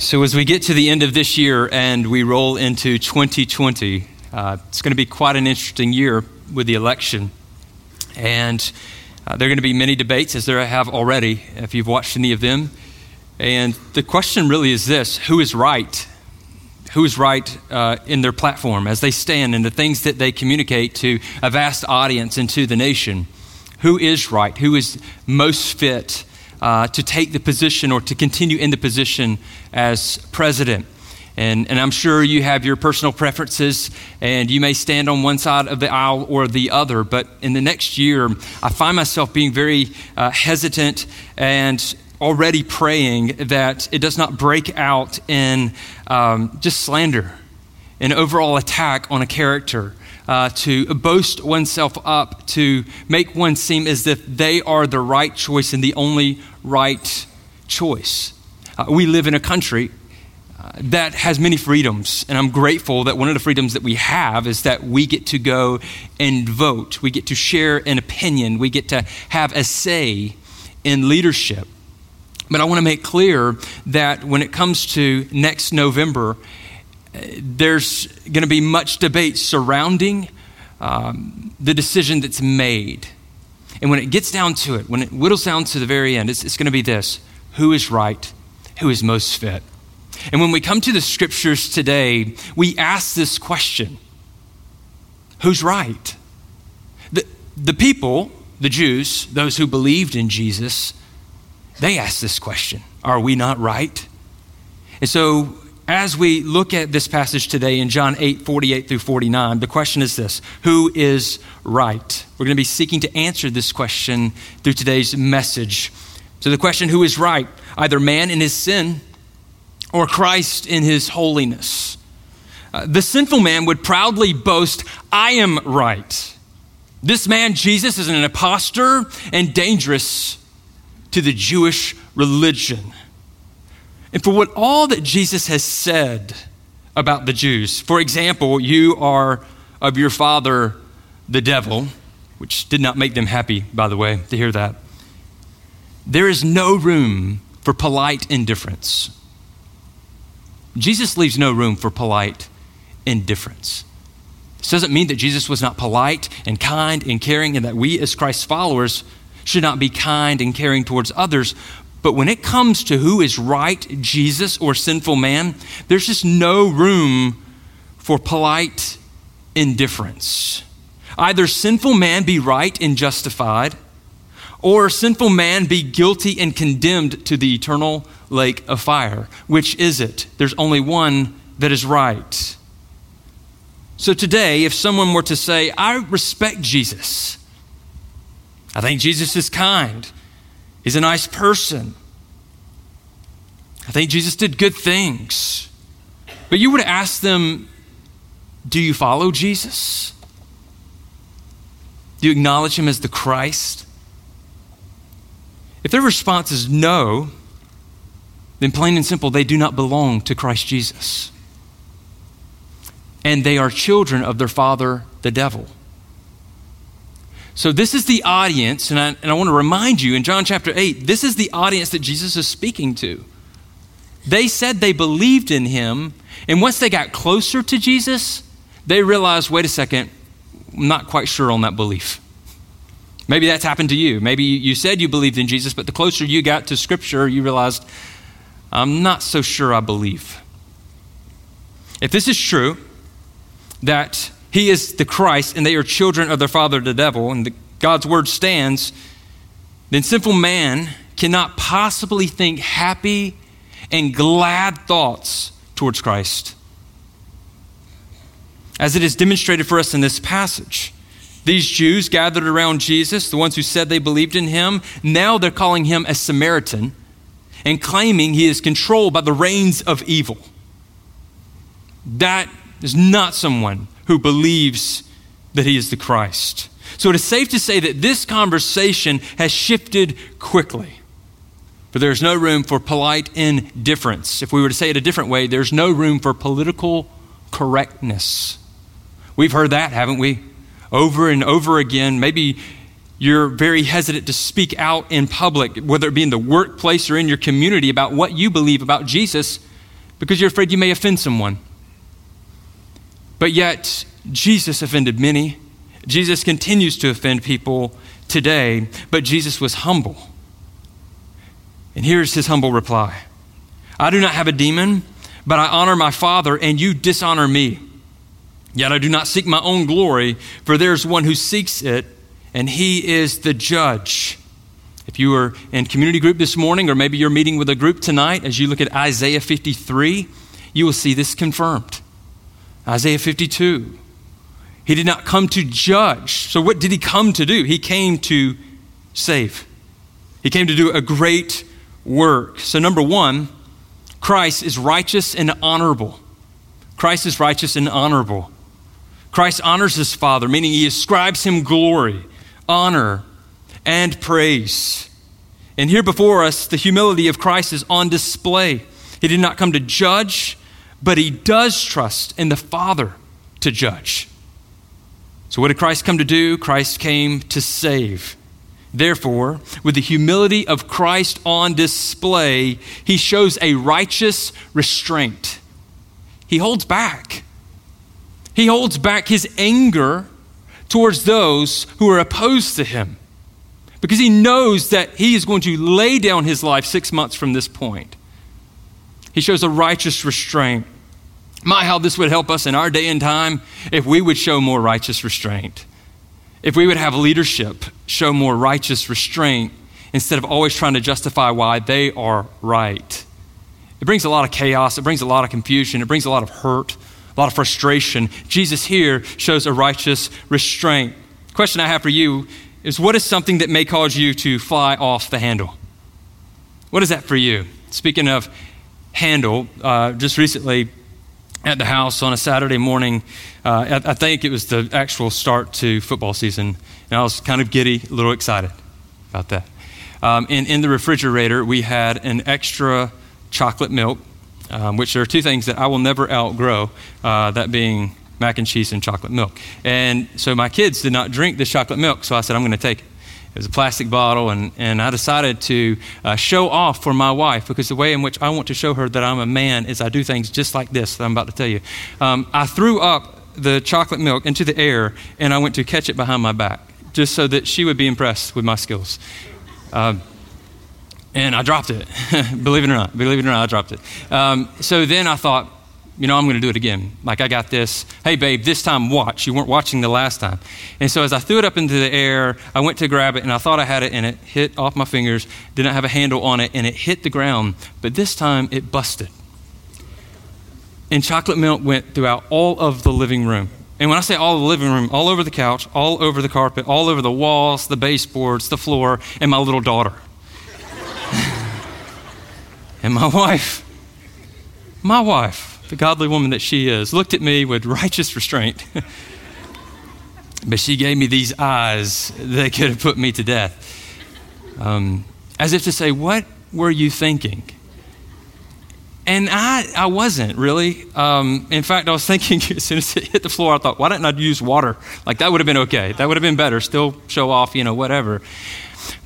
So, as we get to the end of this year and we roll into 2020, uh, it's going to be quite an interesting year with the election. And uh, there are going to be many debates, as there have already, if you've watched any of them. And the question really is this who is right? Who is right uh, in their platform as they stand and the things that they communicate to a vast audience and to the nation? Who is right? Who is most fit uh, to take the position or to continue in the position as president. And, and I'm sure you have your personal preferences, and you may stand on one side of the aisle or the other. But in the next year, I find myself being very uh, hesitant and already praying that it does not break out in um, just slander, an overall attack on a character uh, to boast oneself up, to make one seem as if they are the right choice and the only right choice. Uh, we live in a country uh, that has many freedoms, and I'm grateful that one of the freedoms that we have is that we get to go and vote. We get to share an opinion. We get to have a say in leadership. But I want to make clear that when it comes to next November there's going to be much debate surrounding um, the decision that's made. And when it gets down to it, when it whittles down to the very end, it's, it's going to be this who is right, who is most fit. And when we come to the scriptures today, we ask this question who's right? The, the people, the Jews, those who believed in Jesus, they asked this question Are we not right? And so as we look at this passage today in John 8, 48 through 49, the question is this Who is right? We're going to be seeking to answer this question through today's message. So, the question, who is right? Either man in his sin or Christ in his holiness. Uh, the sinful man would proudly boast, I am right. This man, Jesus, is an impostor and dangerous to the Jewish religion. And for what all that Jesus has said about the Jews, for example, you are of your father, the devil, which did not make them happy, by the way, to hear that. There is no room for polite indifference. Jesus leaves no room for polite indifference. This doesn't mean that Jesus was not polite and kind and caring, and that we, as Christ's followers, should not be kind and caring towards others, but when it comes to who is right, Jesus or sinful man, there's just no room for polite indifference. Either sinful man be right and justified, or sinful man be guilty and condemned to the eternal lake of fire. Which is it? There's only one that is right. So today, if someone were to say, I respect Jesus, I think Jesus is kind. He's a nice person. I think Jesus did good things. But you would ask them, Do you follow Jesus? Do you acknowledge him as the Christ? If their response is no, then plain and simple, they do not belong to Christ Jesus. And they are children of their father, the devil. So, this is the audience, and I, and I want to remind you in John chapter 8, this is the audience that Jesus is speaking to. They said they believed in him, and once they got closer to Jesus, they realized wait a second, I'm not quite sure on that belief. Maybe that's happened to you. Maybe you said you believed in Jesus, but the closer you got to Scripture, you realized, I'm not so sure I believe. If this is true, that he is the Christ, and they are children of their father, the devil, and the, God's word stands, then sinful man cannot possibly think happy and glad thoughts towards Christ. As it is demonstrated for us in this passage. These Jews gathered around Jesus, the ones who said they believed in him, now they're calling him a Samaritan and claiming he is controlled by the reins of evil. That is not someone who believes that he is the Christ. So it is safe to say that this conversation has shifted quickly. For there's no room for polite indifference. If we were to say it a different way, there's no room for political correctness. We've heard that, haven't we? Over and over again. Maybe you're very hesitant to speak out in public, whether it be in the workplace or in your community, about what you believe about Jesus because you're afraid you may offend someone. But yet, Jesus offended many. Jesus continues to offend people today, but Jesus was humble. And here's his humble reply I do not have a demon, but I honor my Father, and you dishonor me. Yet I do not seek my own glory, for there's one who seeks it, and he is the judge. If you were in community group this morning, or maybe you're meeting with a group tonight, as you look at Isaiah 53, you will see this confirmed. Isaiah 52. He did not come to judge. So, what did he come to do? He came to save. He came to do a great work. So, number one, Christ is righteous and honorable. Christ is righteous and honorable. Christ honors his Father, meaning he ascribes him glory, honor, and praise. And here before us, the humility of Christ is on display. He did not come to judge, but he does trust in the Father to judge. So, what did Christ come to do? Christ came to save. Therefore, with the humility of Christ on display, he shows a righteous restraint. He holds back. He holds back his anger towards those who are opposed to him because he knows that he is going to lay down his life six months from this point. He shows a righteous restraint. My, how this would help us in our day and time if we would show more righteous restraint. If we would have leadership show more righteous restraint instead of always trying to justify why they are right. It brings a lot of chaos, it brings a lot of confusion, it brings a lot of hurt, a lot of frustration. Jesus here shows a righteous restraint. Question I have for you is what is something that may cause you to fly off the handle? What is that for you? Speaking of handle, uh, just recently at the house on a Saturday morning. Uh, I, think it was the actual start to football season, and I was kind of giddy, a little excited about that. Um, and in the refrigerator, we had an extra chocolate milk, um, which are two things that I will never outgrow, uh, that being mac and cheese and chocolate milk. And so my kids did not drink this chocolate milk, so I said, I'm going to take it. It was a plastic bottle, and, and I decided to uh, show off for my wife because the way in which I want to show her that I'm a man is I do things just like this that I'm about to tell you. Um, I threw up the chocolate milk into the air, and I went to catch it behind my back just so that she would be impressed with my skills. Um, and I dropped it. believe it or not, believe it or not, I dropped it. Um, so then I thought, you know, I'm going to do it again. Like, I got this. Hey, babe, this time watch. You weren't watching the last time. And so, as I threw it up into the air, I went to grab it and I thought I had it and it hit off my fingers, didn't have a handle on it, and it hit the ground. But this time, it busted. And chocolate milk went throughout all of the living room. And when I say all of the living room, all over the couch, all over the carpet, all over the walls, the baseboards, the floor, and my little daughter. and my wife, my wife, the godly woman that she is, looked at me with righteous restraint. but she gave me these eyes that could have put me to death. Um, as if to say, What were you thinking? And I, I wasn't really. Um, in fact, I was thinking as soon as it hit the floor, I thought, why didn't I use water? Like, that would have been okay. That would have been better. Still show off, you know, whatever.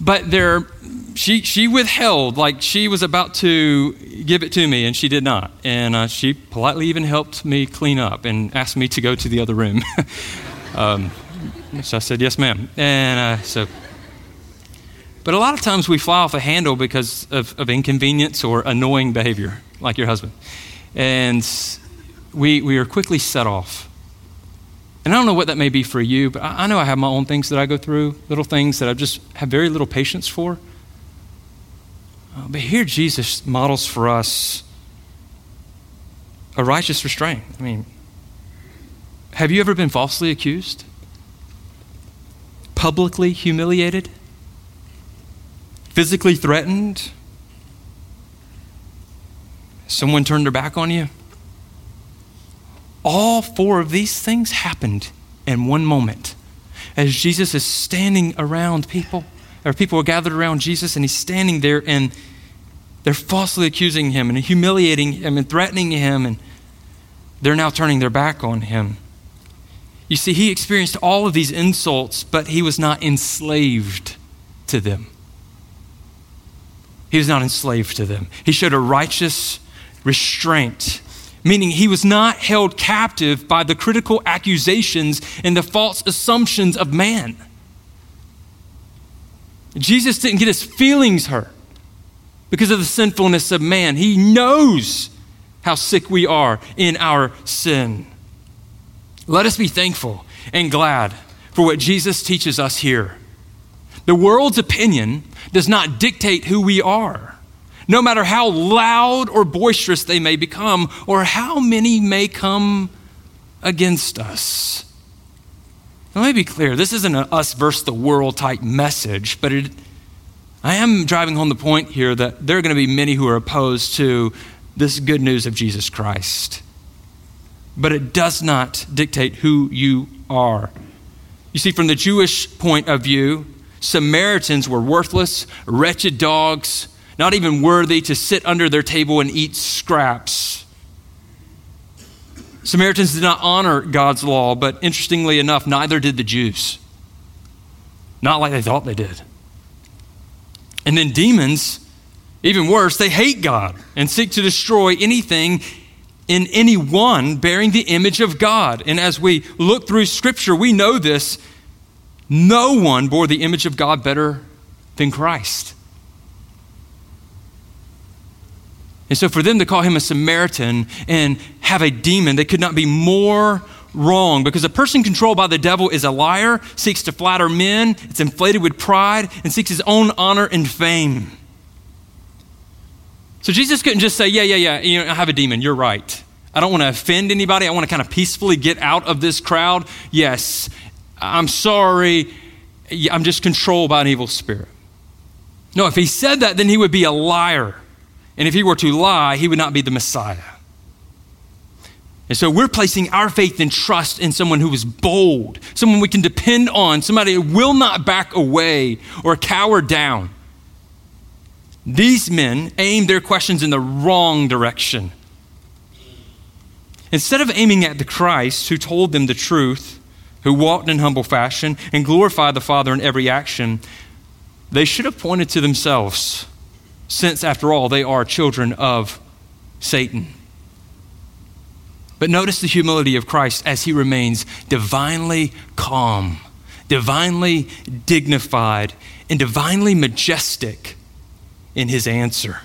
But there, she, she withheld, like she was about to give it to me, and she did not. And uh, she politely even helped me clean up and asked me to go to the other room. um, so I said, yes, ma'am. And uh, so, but a lot of times we fly off the handle because of, of inconvenience or annoying behavior, like your husband. And we, we are quickly set off. And I don't know what that may be for you, but I, I know I have my own things that I go through, little things that I just have very little patience for. Uh, but here Jesus models for us a righteous restraint. I mean, have you ever been falsely accused? Publicly humiliated? Physically threatened? Someone turned their back on you? All four of these things happened in one moment as Jesus is standing around people or people are gathered around Jesus and he's standing there and they're falsely accusing him and humiliating him and threatening him and they're now turning their back on him. You see, he experienced all of these insults, but he was not enslaved to them. He was not enslaved to them. He showed a righteous restraint, meaning he was not held captive by the critical accusations and the false assumptions of man. Jesus didn't get his feelings hurt because of the sinfulness of man. He knows how sick we are in our sin. Let us be thankful and glad for what Jesus teaches us here. The world's opinion does not dictate who we are, no matter how loud or boisterous they may become, or how many may come against us. Now, let me be clear this isn't an us versus the world type message, but it, I am driving home the point here that there are going to be many who are opposed to this good news of Jesus Christ. But it does not dictate who you are. You see, from the Jewish point of view, Samaritans were worthless, wretched dogs, not even worthy to sit under their table and eat scraps. Samaritans did not honor God's law, but interestingly enough, neither did the Jews. Not like they thought they did. And then demons, even worse, they hate God and seek to destroy anything in anyone bearing the image of God. And as we look through Scripture, we know this no one bore the image of God better than Christ. And so, for them to call him a Samaritan and have a demon, they could not be more wrong because a person controlled by the devil is a liar, seeks to flatter men, it's inflated with pride, and seeks his own honor and fame. So, Jesus couldn't just say, Yeah, yeah, yeah, you know, I have a demon, you're right. I don't want to offend anybody. I want to kind of peacefully get out of this crowd. Yes, I'm sorry, I'm just controlled by an evil spirit. No, if he said that, then he would be a liar. And if he were to lie, he would not be the Messiah. And so we're placing our faith and trust in someone who is bold, someone we can depend on, somebody who will not back away or cower down. These men aim their questions in the wrong direction. Instead of aiming at the Christ who told them the truth, who walked in humble fashion and glorified the Father in every action, they should have pointed to themselves, since, after all, they are children of Satan. But notice the humility of Christ as he remains divinely calm, divinely dignified, and divinely majestic in his answer.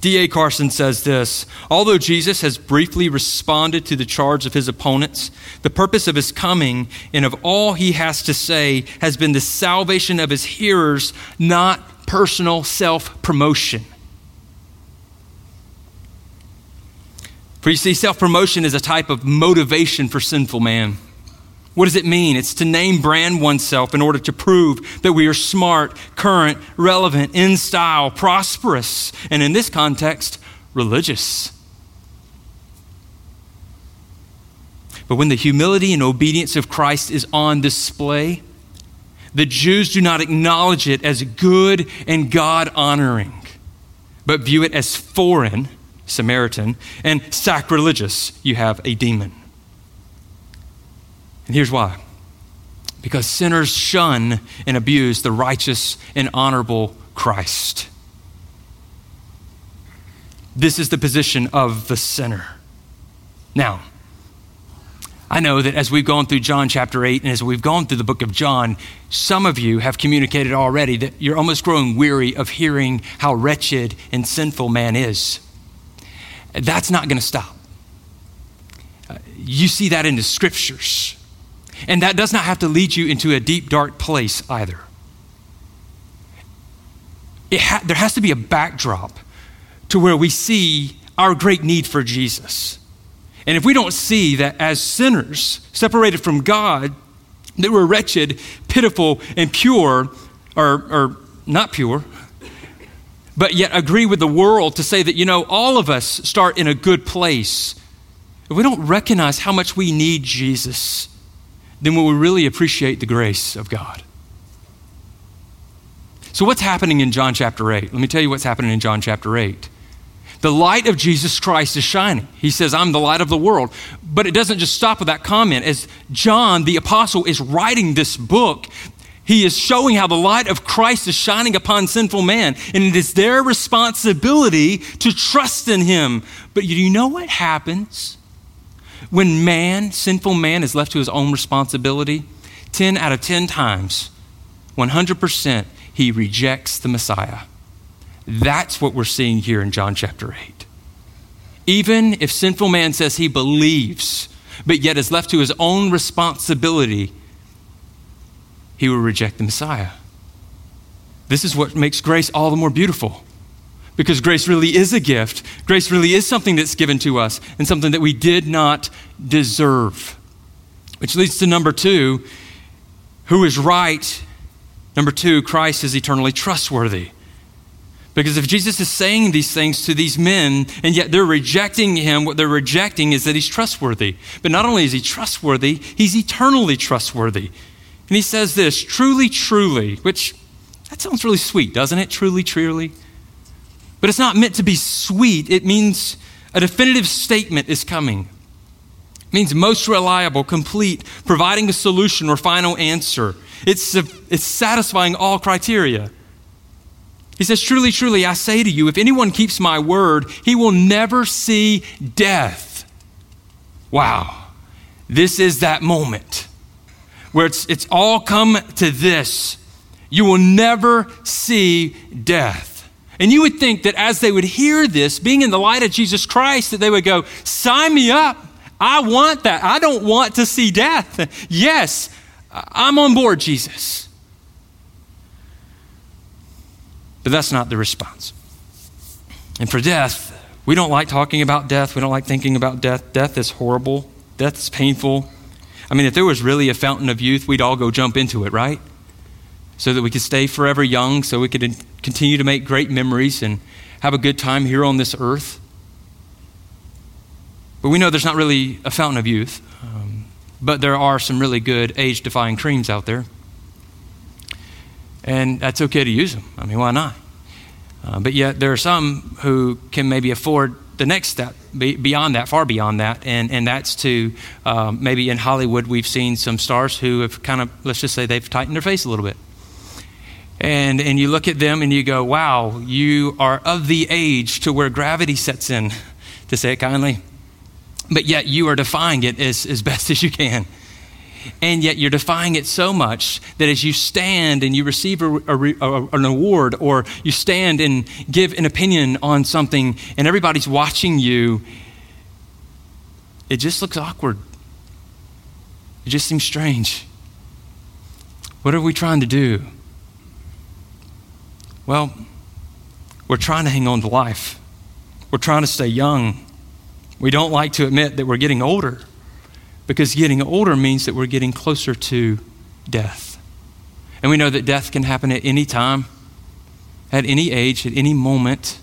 D.A. Carson says this Although Jesus has briefly responded to the charge of his opponents, the purpose of his coming and of all he has to say has been the salvation of his hearers, not personal self promotion. For you see, self promotion is a type of motivation for sinful man. What does it mean? It's to name brand oneself in order to prove that we are smart, current, relevant, in style, prosperous, and in this context, religious. But when the humility and obedience of Christ is on display, the Jews do not acknowledge it as good and God honoring, but view it as foreign, Samaritan, and sacrilegious, you have a demon. And here's why because sinners shun and abuse the righteous and honorable Christ. This is the position of the sinner. Now, I know that as we've gone through John chapter 8 and as we've gone through the book of John, some of you have communicated already that you're almost growing weary of hearing how wretched and sinful man is. That's not going to stop. Uh, you see that in the scriptures. And that does not have to lead you into a deep, dark place either. Ha- there has to be a backdrop to where we see our great need for Jesus. And if we don't see that as sinners, separated from God, that we're wretched, pitiful, and pure, or, or not pure, but yet agree with the world to say that, you know, all of us start in a good place. If we don't recognize how much we need Jesus, then will we really appreciate the grace of God. So, what's happening in John chapter 8? Let me tell you what's happening in John chapter 8. The light of Jesus Christ is shining. He says, I'm the light of the world. But it doesn't just stop with that comment. As John, the apostle, is writing this book, He is showing how the light of Christ is shining upon sinful man, and it is their responsibility to trust in him. But you know what happens when man, sinful man, is left to his own responsibility? 10 out of 10 times, 100%, he rejects the Messiah. That's what we're seeing here in John chapter 8. Even if sinful man says he believes, but yet is left to his own responsibility, he will reject the Messiah. This is what makes grace all the more beautiful. Because grace really is a gift. Grace really is something that's given to us and something that we did not deserve. Which leads to number two who is right? Number two, Christ is eternally trustworthy. Because if Jesus is saying these things to these men and yet they're rejecting him, what they're rejecting is that he's trustworthy. But not only is he trustworthy, he's eternally trustworthy. And he says this truly, truly, which that sounds really sweet, doesn't it? Truly, truly. But it's not meant to be sweet. It means a definitive statement is coming. It means most reliable, complete, providing a solution or final answer. It's, it's satisfying all criteria. He says, Truly, truly, I say to you, if anyone keeps my word, he will never see death. Wow. This is that moment where it's, it's all come to this. You will never see death. And you would think that as they would hear this, being in the light of Jesus Christ, that they would go, Sign me up. I want that. I don't want to see death. Yes, I'm on board, Jesus. But that's not the response. And for death, we don't like talking about death. We don't like thinking about death. Death is horrible, death is painful. I mean, if there was really a fountain of youth, we'd all go jump into it, right? So that we could stay forever young, so we could continue to make great memories and have a good time here on this earth. But we know there's not really a fountain of youth. Um, but there are some really good age defying creams out there. And that's okay to use them. I mean, why not? Uh, but yet, there are some who can maybe afford the next step beyond that, far beyond that, and, and that's to um, maybe in Hollywood we've seen some stars who have kind of, let's just say, they've tightened their face a little bit. And, and you look at them and you go, wow, you are of the age to where gravity sets in, to say it kindly. But yet you are defying it as, as best as you can. And yet you're defying it so much that as you stand and you receive a, a, a, an award or you stand and give an opinion on something and everybody's watching you, it just looks awkward. It just seems strange. What are we trying to do? Well, we're trying to hang on to life. We're trying to stay young. We don't like to admit that we're getting older because getting older means that we're getting closer to death. And we know that death can happen at any time, at any age, at any moment.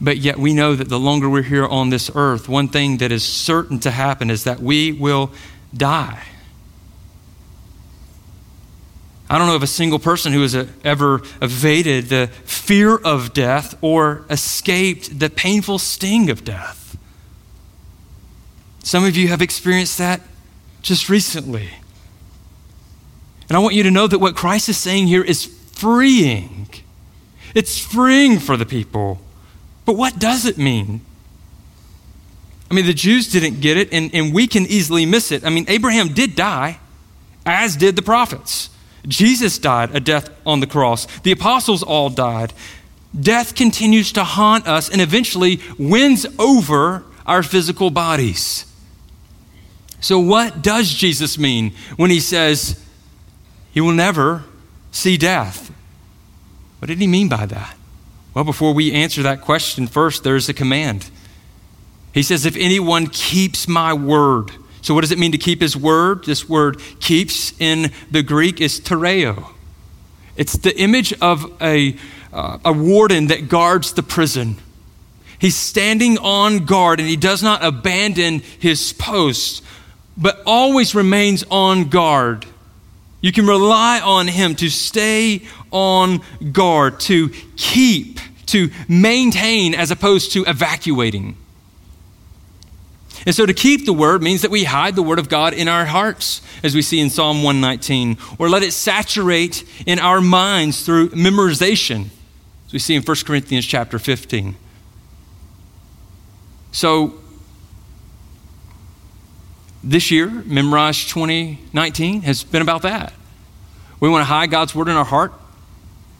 But yet we know that the longer we're here on this earth, one thing that is certain to happen is that we will die. I don't know of a single person who has uh, ever evaded the fear of death or escaped the painful sting of death. Some of you have experienced that just recently. And I want you to know that what Christ is saying here is freeing. It's freeing for the people. But what does it mean? I mean, the Jews didn't get it, and, and we can easily miss it. I mean, Abraham did die, as did the prophets. Jesus died a death on the cross. The apostles all died. Death continues to haunt us and eventually wins over our physical bodies. So, what does Jesus mean when he says he will never see death? What did he mean by that? Well, before we answer that question, first there's a command. He says, If anyone keeps my word. So, what does it mean to keep his word? This word keeps in the Greek is tereo. It's the image of a, uh, a warden that guards the prison. He's standing on guard and he does not abandon his post but always remains on guard. You can rely on Him to stay on guard, to keep, to maintain, as opposed to evacuating. And so to keep the word means that we hide the word of God in our hearts, as we see in Psalm 119, or let it saturate in our minds through memorization, as we see in 1 Corinthians chapter 15. So this year, Memorize 2019, has been about that. We want to hide God's word in our heart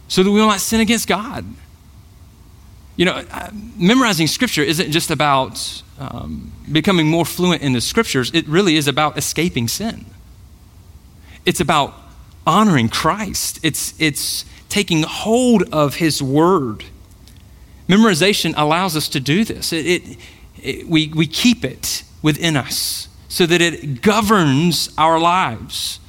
so that we will not sin against God. You know, uh, memorizing scripture isn't just about um, becoming more fluent in the scriptures, it really is about escaping sin. It's about honoring Christ, it's, it's taking hold of his word. Memorization allows us to do this. It, it, it, we, we keep it within us so that it governs our lives.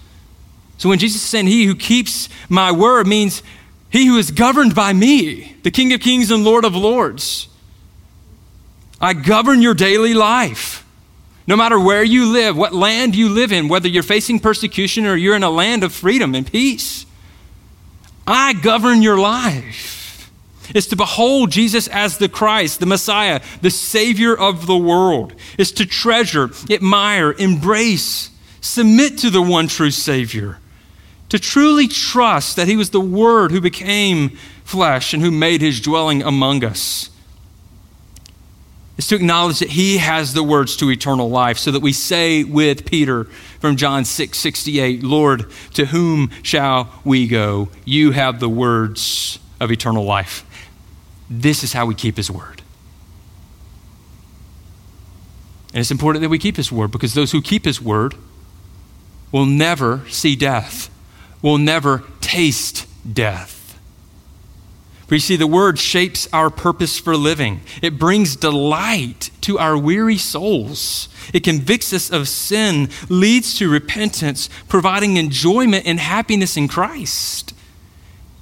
So when Jesus is saying, He who keeps my word means he who is governed by me, the King of kings and Lord of lords. I govern your daily life. No matter where you live, what land you live in, whether you're facing persecution or you're in a land of freedom and peace, I govern your life. It's to behold Jesus as the Christ, the Messiah, the Savior of the world. is to treasure, admire, embrace, submit to the one true Savior. To truly trust that He was the Word who became flesh and who made His dwelling among us. Is to acknowledge that he has the words to eternal life so that we say with peter from john 6 68 lord to whom shall we go? You have the words of eternal life this is how we keep his word and it's important that we keep his word because those who keep his word will never see death will never taste death. For you see, the word shapes our purpose for living. It brings delight to our weary souls. It convicts us of sin, leads to repentance, providing enjoyment and happiness in Christ.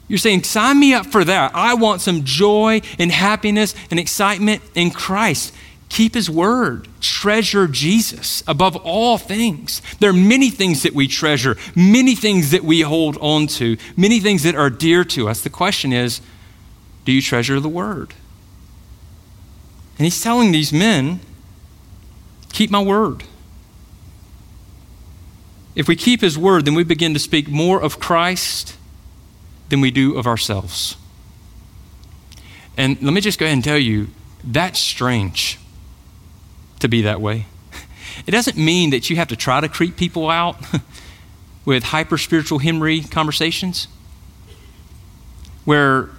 You're saying, sign me up for that. I want some joy and happiness and excitement in Christ. Keep his word. Treasure Jesus above all things. There are many things that we treasure, many things that we hold on to, many things that are dear to us. The question is do you treasure the word? And he's telling these men, keep my word. If we keep his word, then we begin to speak more of Christ than we do of ourselves. And let me just go ahead and tell you that's strange to be that way. It doesn't mean that you have to try to creep people out with hyper spiritual Henry conversations where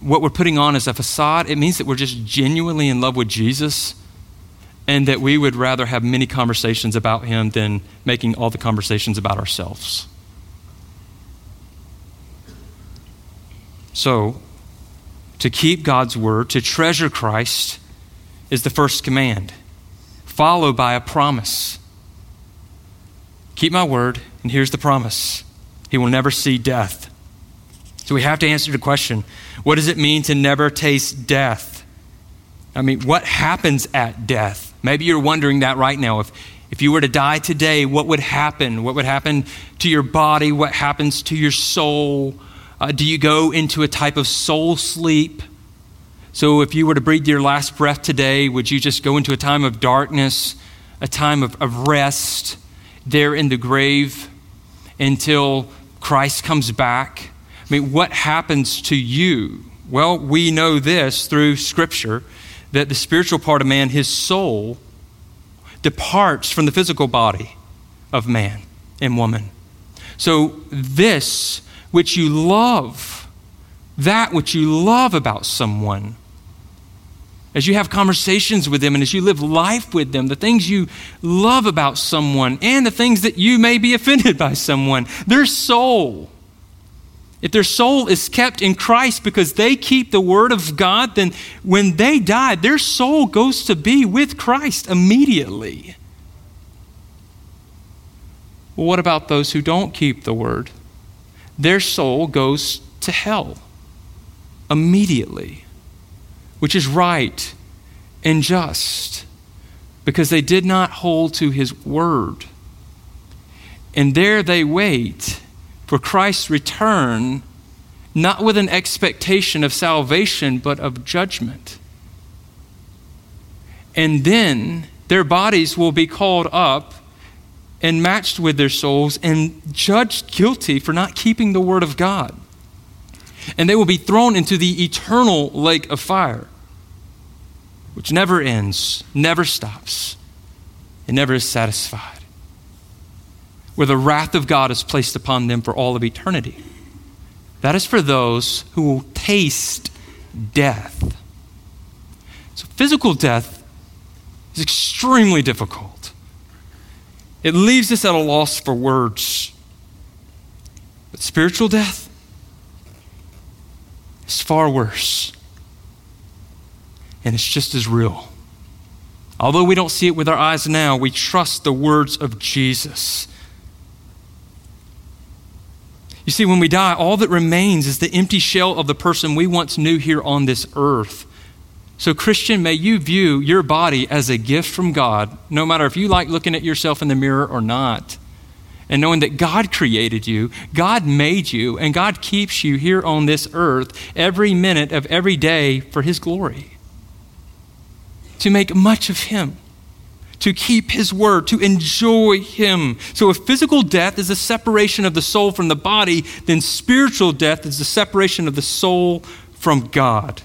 what we're putting on is a facade. It means that we're just genuinely in love with Jesus and that we would rather have many conversations about him than making all the conversations about ourselves. So, to keep God's word, to treasure Christ, is the first command, followed by a promise. Keep my word, and here's the promise He will never see death. So we have to answer the question what does it mean to never taste death? I mean, what happens at death? Maybe you're wondering that right now. If, if you were to die today, what would happen? What would happen to your body? What happens to your soul? Uh, do you go into a type of soul sleep? So, if you were to breathe your last breath today, would you just go into a time of darkness, a time of, of rest there in the grave until Christ comes back? I mean, what happens to you? Well, we know this through Scripture that the spiritual part of man, his soul, departs from the physical body of man and woman. So, this which you love, that which you love about someone, as you have conversations with them and as you live life with them, the things you love about someone and the things that you may be offended by someone, their soul. If their soul is kept in Christ because they keep the Word of God, then when they die, their soul goes to be with Christ immediately. Well, what about those who don't keep the Word? Their soul goes to hell immediately which is right and just, because they did not hold to his word. And there they wait for Christ's return, not with an expectation of salvation, but of judgment. And then their bodies will be called up and matched with their souls and judged guilty for not keeping the word of God. And they will be thrown into the eternal lake of fire, which never ends, never stops, and never is satisfied, where the wrath of God is placed upon them for all of eternity. That is for those who will taste death. So, physical death is extremely difficult. It leaves us at a loss for words. But spiritual death is far worse. And it's just as real. Although we don't see it with our eyes now, we trust the words of Jesus. You see, when we die, all that remains is the empty shell of the person we once knew here on this earth. So, Christian, may you view your body as a gift from God, no matter if you like looking at yourself in the mirror or not. And knowing that God created you, God made you, and God keeps you here on this earth every minute of every day for His glory. To make much of Him, to keep His word, to enjoy Him. So, if physical death is a separation of the soul from the body, then spiritual death is the separation of the soul from God.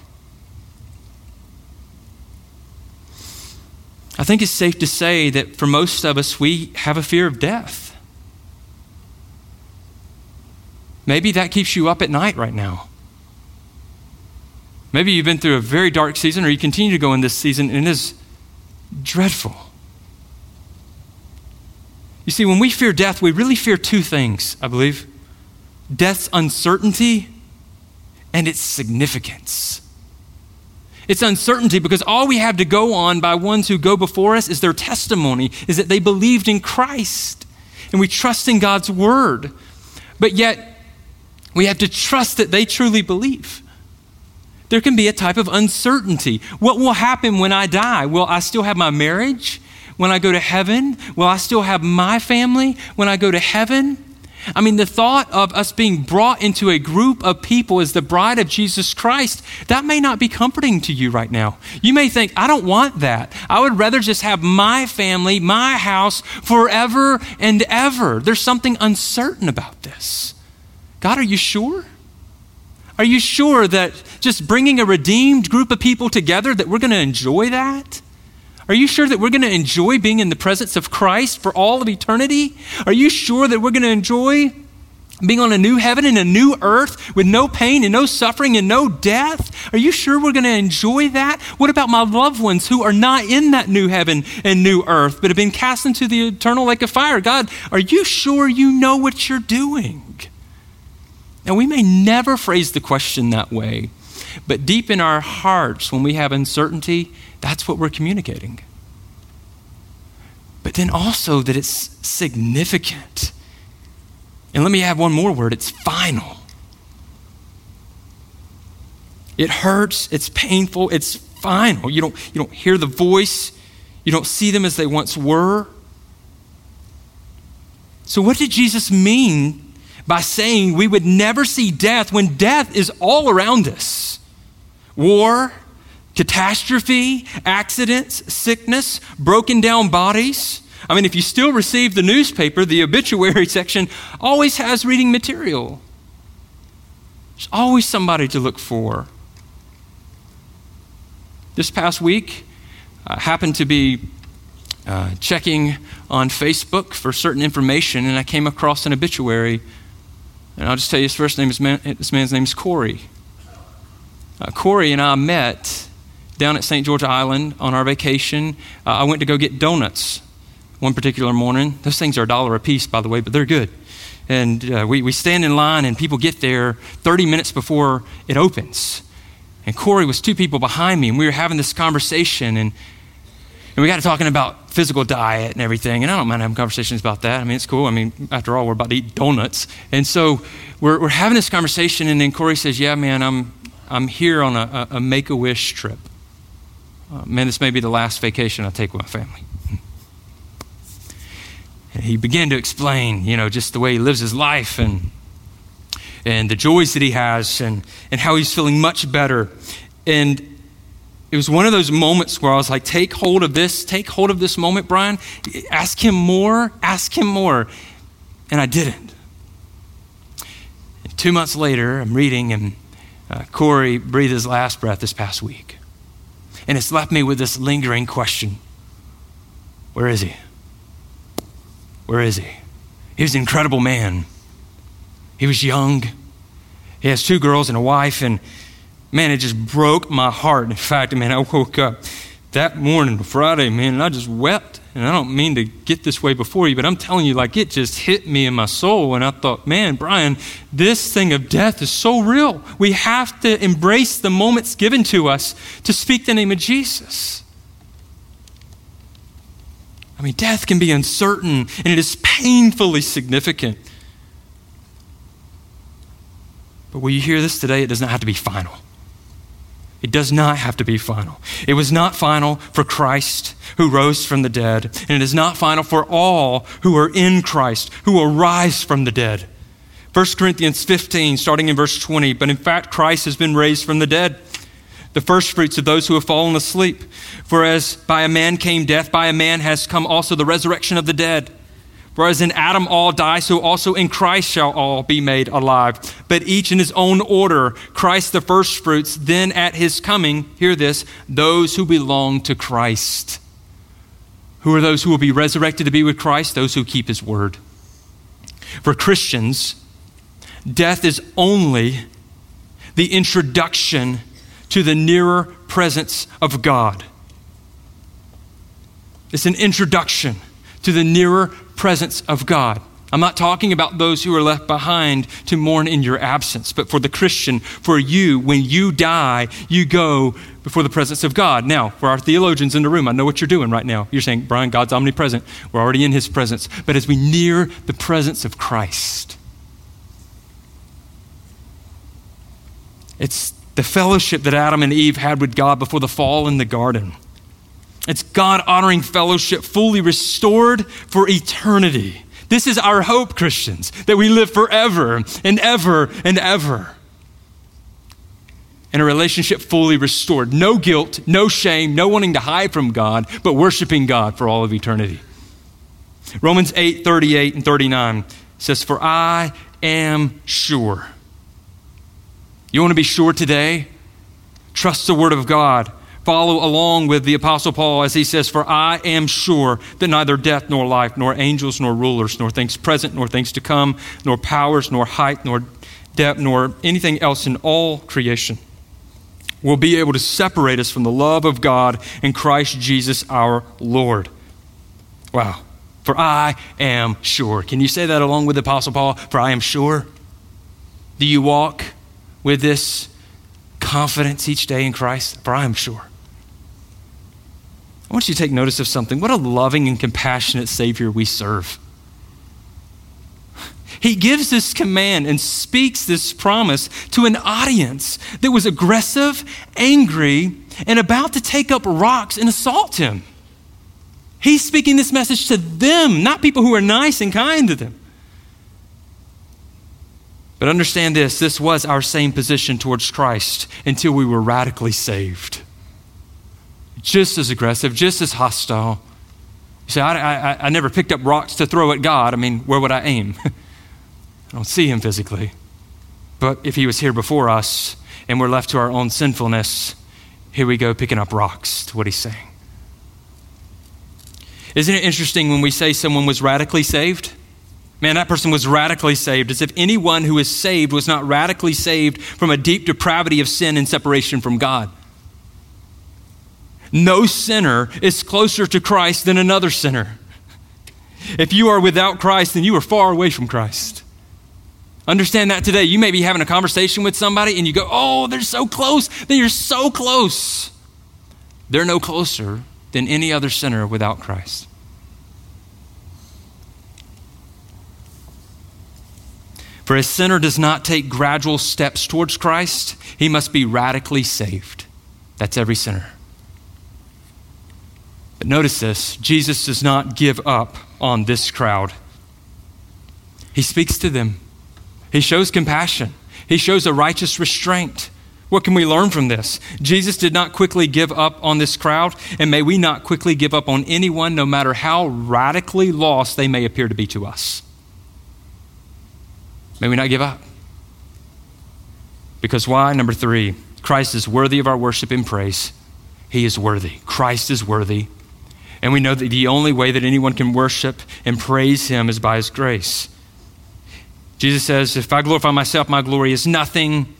I think it's safe to say that for most of us, we have a fear of death. Maybe that keeps you up at night right now. Maybe you've been through a very dark season, or you continue to go in this season, and it is dreadful. You see, when we fear death, we really fear two things, I believe death's uncertainty and its significance. It's uncertainty because all we have to go on by ones who go before us is their testimony, is that they believed in Christ and we trust in God's word. But yet, we have to trust that they truly believe. There can be a type of uncertainty. What will happen when I die? Will I still have my marriage when I go to heaven? Will I still have my family when I go to heaven? I mean, the thought of us being brought into a group of people as the bride of Jesus Christ, that may not be comforting to you right now. You may think, I don't want that. I would rather just have my family, my house forever and ever. There's something uncertain about this. God, are you sure? Are you sure that just bringing a redeemed group of people together that we're going to enjoy that? Are you sure that we're going to enjoy being in the presence of Christ for all of eternity? Are you sure that we're going to enjoy being on a new heaven and a new earth with no pain and no suffering and no death? Are you sure we're going to enjoy that? What about my loved ones who are not in that new heaven and new earth but have been cast into the eternal lake of fire? God, are you sure you know what you're doing? Now, we may never phrase the question that way, but deep in our hearts, when we have uncertainty, that's what we're communicating. But then also that it's significant. And let me add one more word it's final. It hurts, it's painful, it's final. You don't, you don't hear the voice, you don't see them as they once were. So, what did Jesus mean by saying we would never see death when death is all around us? War, catastrophe, accidents, sickness, broken down bodies. I mean, if you still receive the newspaper, the obituary section always has reading material. There's always somebody to look for. This past week, I happened to be uh, checking on Facebook for certain information, and I came across an obituary. And I'll just tell you his first name is man, this man's name is Corey. Uh, Corey and I met down at St. George Island on our vacation. Uh, I went to go get donuts one particular morning. Those things are a dollar a piece, by the way, but they're good. And uh, we, we stand in line, and people get there 30 minutes before it opens. And Corey was two people behind me, and we were having this conversation, and, and we got to talking about physical diet and everything. And I don't mind having conversations about that. I mean, it's cool. I mean, after all, we're about to eat donuts. And so we're, we're having this conversation, and then Corey says, Yeah, man, I'm, I'm here on a, a make a wish trip. Uh, man, this may be the last vacation I take with my family. and he began to explain, you know, just the way he lives his life and and the joys that he has and, and how he's feeling much better. And it was one of those moments where I was like, take hold of this, take hold of this moment, Brian. Ask him more, ask him more. And I didn't. And two months later, I'm reading, and uh, Corey breathed his last breath this past week. And it's left me with this lingering question Where is he? Where is he? He was an incredible man. He was young. He has two girls and a wife, and man, it just broke my heart. In fact, man, I woke up that morning, Friday, man, and I just wept. And I don't mean to get this way before you, but I'm telling you, like, it just hit me in my soul. And I thought, man, Brian, this thing of death is so real. We have to embrace the moments given to us to speak the name of Jesus. I mean, death can be uncertain and it is painfully significant. But will you hear this today? It does not have to be final. It does not have to be final. It was not final for Christ who rose from the dead, and it is not final for all who are in Christ, who will rise from the dead. 1 Corinthians 15, starting in verse 20. But in fact, Christ has been raised from the dead, the firstfruits of those who have fallen asleep. For as by a man came death, by a man has come also the resurrection of the dead. For as in Adam all die, so also in Christ shall all be made alive. But each in his own order Christ the firstfruits, then at his coming, hear this, those who belong to Christ. Who are those who will be resurrected to be with Christ? Those who keep his word. For Christians, death is only the introduction to the nearer presence of God. It's an introduction to the nearer presence of God. I'm not talking about those who are left behind to mourn in your absence, but for the Christian, for you, when you die, you go before the presence of God. Now, for our theologians in the room, I know what you're doing right now. You're saying, Brian, God's omnipresent. We're already in his presence. But as we near the presence of Christ, it's the fellowship that Adam and Eve had with God before the fall in the garden. It's God honoring fellowship fully restored for eternity. This is our hope, Christians, that we live forever and ever and ever in a relationship fully restored. No guilt, no shame, no wanting to hide from God, but worshiping God for all of eternity. Romans 8 38 and 39 says, For I am sure. You want to be sure today? Trust the Word of God follow along with the Apostle Paul as he says, For I am sure that neither death nor life, nor angels nor rulers, nor things present nor things to come, nor powers, nor height, nor depth, nor anything else in all creation will be able to separate us from the love of God in Christ Jesus our Lord. Wow. For I am sure. Can you say that along with the Apostle Paul? For I am sure. Do you walk with this confidence each day in Christ? For I am sure. I want you to take notice of something. What a loving and compassionate Savior we serve. He gives this command and speaks this promise to an audience that was aggressive, angry, and about to take up rocks and assault him. He's speaking this message to them, not people who are nice and kind to them. But understand this this was our same position towards Christ until we were radically saved just as aggressive, just as hostile. You say, I, I, I never picked up rocks to throw at God. I mean, where would I aim? I don't see him physically. But if he was here before us and we're left to our own sinfulness, here we go picking up rocks to what he's saying. Isn't it interesting when we say someone was radically saved? Man, that person was radically saved, as if anyone who is saved was not radically saved from a deep depravity of sin and separation from God. No sinner is closer to Christ than another sinner. If you are without Christ, then you are far away from Christ. Understand that today. You may be having a conversation with somebody and you go, Oh, they're so close. They are so close. They're no closer than any other sinner without Christ. For a sinner does not take gradual steps towards Christ, he must be radically saved. That's every sinner. But notice this Jesus does not give up on this crowd. He speaks to them, he shows compassion, he shows a righteous restraint. What can we learn from this? Jesus did not quickly give up on this crowd, and may we not quickly give up on anyone, no matter how radically lost they may appear to be to us. May we not give up. Because why? Number three, Christ is worthy of our worship and praise. He is worthy. Christ is worthy. And we know that the only way that anyone can worship and praise him is by his grace. Jesus says, If I glorify myself, my glory is nothing.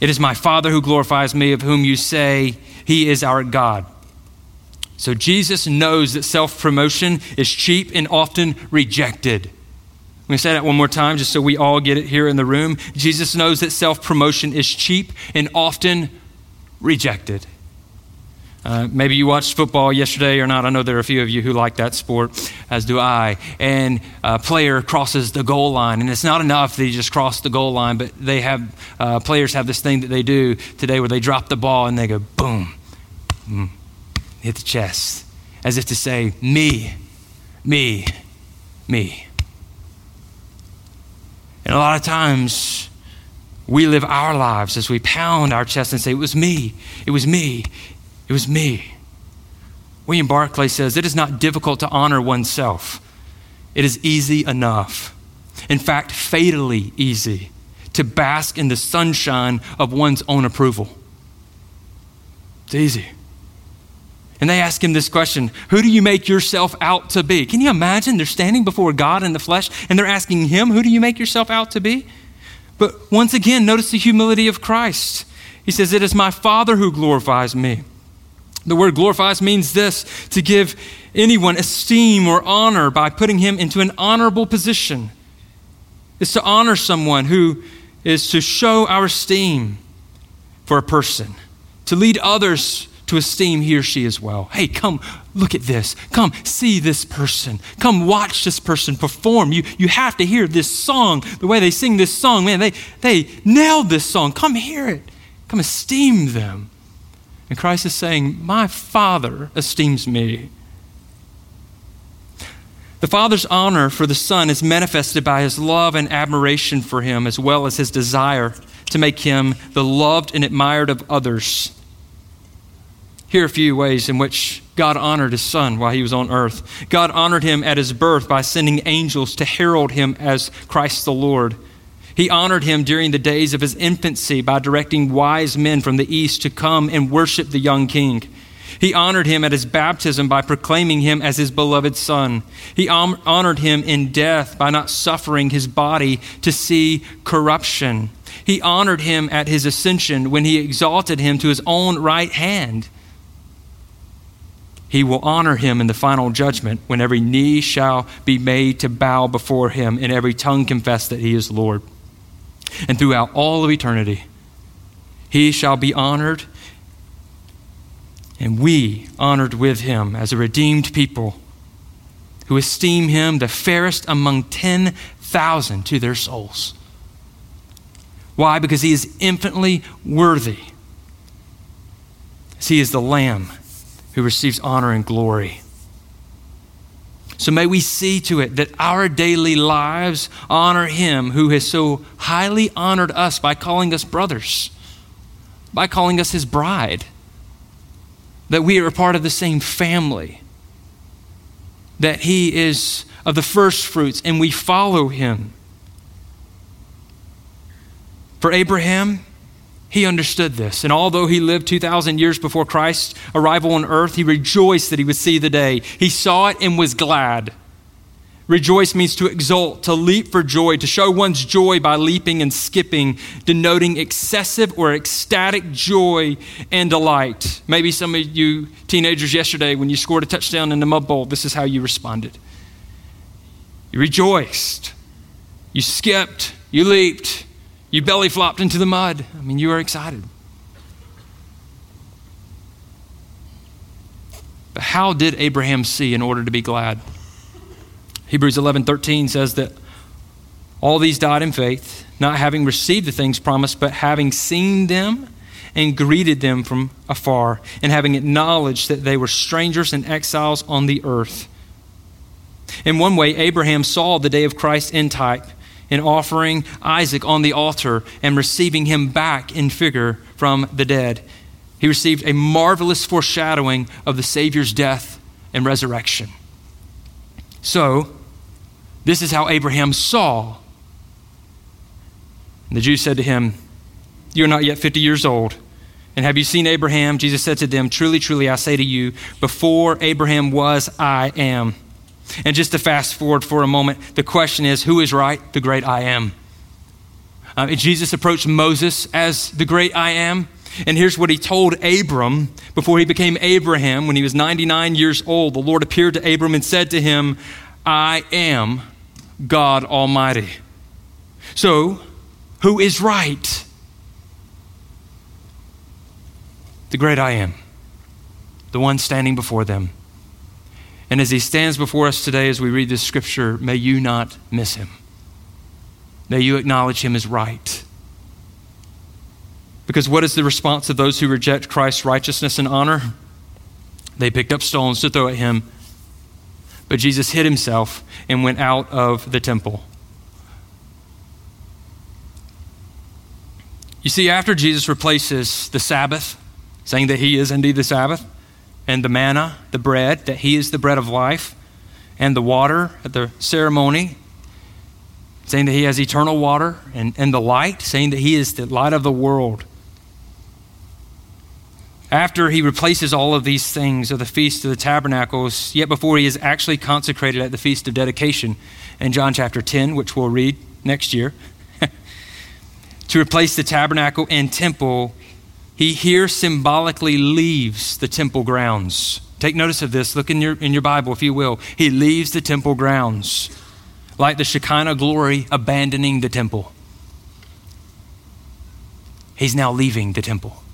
It is my Father who glorifies me, of whom you say he is our God. So Jesus knows that self promotion is cheap and often rejected. Let me say that one more time just so we all get it here in the room. Jesus knows that self promotion is cheap and often rejected. Uh, maybe you watched football yesterday or not. I know there are a few of you who like that sport, as do I. And a player crosses the goal line, and it's not enough they just cross the goal line, but they have uh, players have this thing that they do today where they drop the ball and they go boom, boom hit the chest, as if to say, "Me, me, me." And a lot of times, we live our lives as we pound our chest and say, It was me, it was me, it was me. William Barclay says, It is not difficult to honor oneself, it is easy enough. In fact, fatally easy to bask in the sunshine of one's own approval. It's easy. And they ask him this question Who do you make yourself out to be? Can you imagine? They're standing before God in the flesh and they're asking him, Who do you make yourself out to be? But once again, notice the humility of Christ. He says, It is my Father who glorifies me. The word glorifies means this to give anyone esteem or honor by putting him into an honorable position. It's to honor someone who is to show our esteem for a person, to lead others to esteem he or she as well. Hey, come look at this. Come see this person. Come watch this person perform. You, you have to hear this song, the way they sing this song. Man, they, they nailed this song. Come hear it. Come esteem them. And Christ is saying, My Father esteems me. The Father's honor for the Son is manifested by his love and admiration for him, as well as his desire to make him the loved and admired of others. Here are a few ways in which God honored his Son while he was on earth. God honored him at his birth by sending angels to herald him as Christ the Lord. He honored him during the days of his infancy by directing wise men from the east to come and worship the young king. He honored him at his baptism by proclaiming him as his beloved son. He honored him in death by not suffering his body to see corruption. He honored him at his ascension when he exalted him to his own right hand. He will honor him in the final judgment when every knee shall be made to bow before him and every tongue confess that he is Lord and throughout all of eternity. He shall be honored, and we honored with him as a redeemed people who esteem him the fairest among 10,000 to their souls. Why? Because he is infinitely worthy. As he is the Lamb who receives honor and glory. So may we see to it that our daily lives honor him who has so highly honored us by calling us brothers, by calling us his bride, that we are a part of the same family, that he is of the first fruits and we follow him. For Abraham, he understood this. And although he lived 2,000 years before Christ's arrival on earth, he rejoiced that he would see the day. He saw it and was glad. Rejoice means to exult, to leap for joy, to show one's joy by leaping and skipping, denoting excessive or ecstatic joy and delight. Maybe some of you teenagers yesterday, when you scored a touchdown in the mud bowl, this is how you responded. You rejoiced, you skipped, you leaped, you belly flopped into the mud. I mean, you were excited. But how did Abraham see in order to be glad? Hebrews 11:13 says that all these died in faith, not having received the things promised, but having seen them and greeted them from afar, and having acknowledged that they were strangers and exiles on the earth. In one way, Abraham saw the day of Christ in type in offering Isaac on the altar and receiving him back in figure from the dead. He received a marvelous foreshadowing of the Savior's death and resurrection. So, this is how Abraham saw. And the Jews said to him, You are not yet 50 years old. And have you seen Abraham? Jesus said to them, Truly, truly, I say to you, before Abraham was, I am. And just to fast forward for a moment, the question is who is right? The great I am. Uh, Jesus approached Moses as the great I am. And here's what he told Abram before he became Abraham when he was 99 years old. The Lord appeared to Abram and said to him, I am God Almighty. So, who is right? The great I am, the one standing before them. And as he stands before us today as we read this scripture, may you not miss him. May you acknowledge him as right. Because what is the response of those who reject Christ's righteousness and honor? They picked up stones to throw at him. But Jesus hid himself and went out of the temple. You see, after Jesus replaces the Sabbath, saying that he is indeed the Sabbath, and the manna, the bread, that he is the bread of life, and the water at the ceremony, saying that he has eternal water, and, and the light, saying that he is the light of the world. After he replaces all of these things of the Feast of the Tabernacles, yet before he is actually consecrated at the Feast of Dedication in John chapter 10, which we'll read next year, to replace the tabernacle and temple, he here symbolically leaves the temple grounds. Take notice of this. Look in your, in your Bible, if you will. He leaves the temple grounds, like the Shekinah glory abandoning the temple. He's now leaving the temple.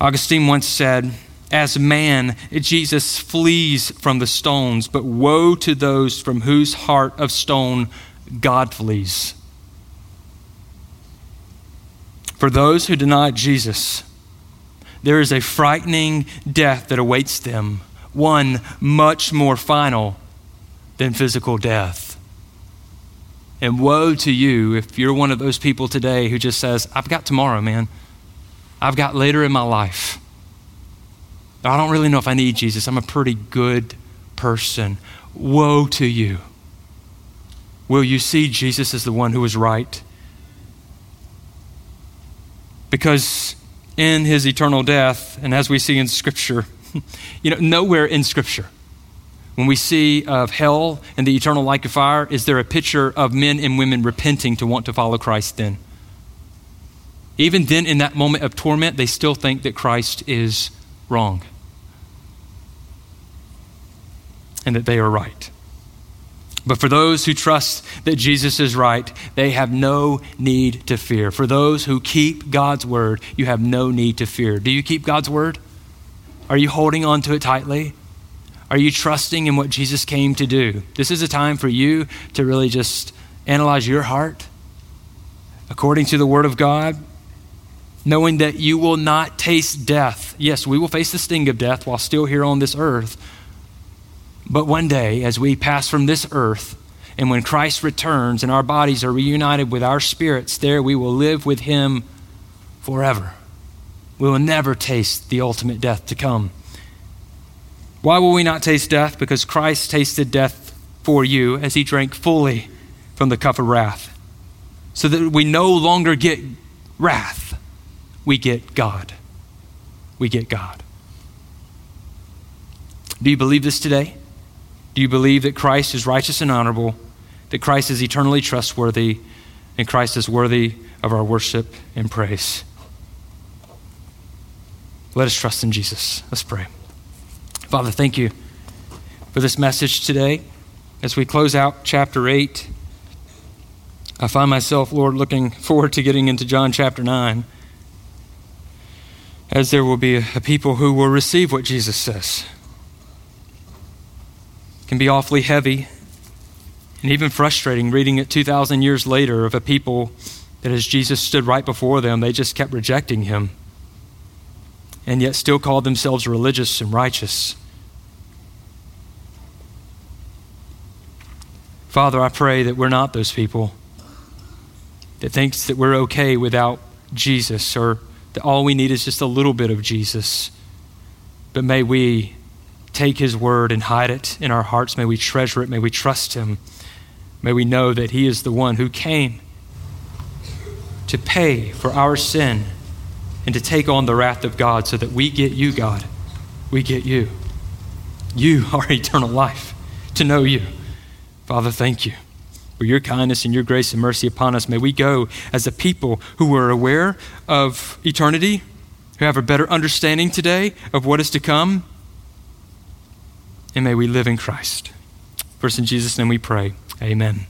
Augustine once said, As man, Jesus flees from the stones, but woe to those from whose heart of stone God flees. For those who deny Jesus, there is a frightening death that awaits them, one much more final than physical death. And woe to you if you're one of those people today who just says, I've got tomorrow, man. I've got later in my life. I don't really know if I need Jesus. I'm a pretty good person. Woe to you. Will you see Jesus as the one who is right? Because in his eternal death, and as we see in Scripture, you know, nowhere in Scripture, when we see of hell and the eternal lake of fire, is there a picture of men and women repenting to want to follow Christ then? Even then, in that moment of torment, they still think that Christ is wrong and that they are right. But for those who trust that Jesus is right, they have no need to fear. For those who keep God's word, you have no need to fear. Do you keep God's word? Are you holding on to it tightly? Are you trusting in what Jesus came to do? This is a time for you to really just analyze your heart according to the word of God, knowing that you will not taste death. Yes, we will face the sting of death while still here on this earth but one day, as we pass from this earth, and when Christ returns and our bodies are reunited with our spirits, there we will live with Him forever. We will never taste the ultimate death to come. Why will we not taste death? Because Christ tasted death for you as He drank fully from the cup of wrath. So that we no longer get wrath, we get God. We get God. Do you believe this today? Do you believe that Christ is righteous and honorable, that Christ is eternally trustworthy, and Christ is worthy of our worship and praise? Let us trust in Jesus. Let's pray. Father, thank you for this message today. As we close out chapter 8, I find myself, Lord, looking forward to getting into John chapter 9, as there will be a people who will receive what Jesus says can be awfully heavy and even frustrating reading it 2,000 years later of a people that as Jesus stood right before them, they just kept rejecting him and yet still called themselves religious and righteous. Father, I pray that we're not those people. that thinks that we're okay without Jesus or that all we need is just a little bit of Jesus. But may we take his word and hide it in our hearts. May we treasure it. May we trust him. May we know that he is the one who came to pay for our sin and to take on the wrath of God so that we get you, God. We get you. You are eternal life, to know you. Father, thank you for your kindness and your grace and mercy upon us. May we go as a people who are aware of eternity, who have a better understanding today of what is to come, and may we live in Christ. First, in Jesus' name we pray. Amen.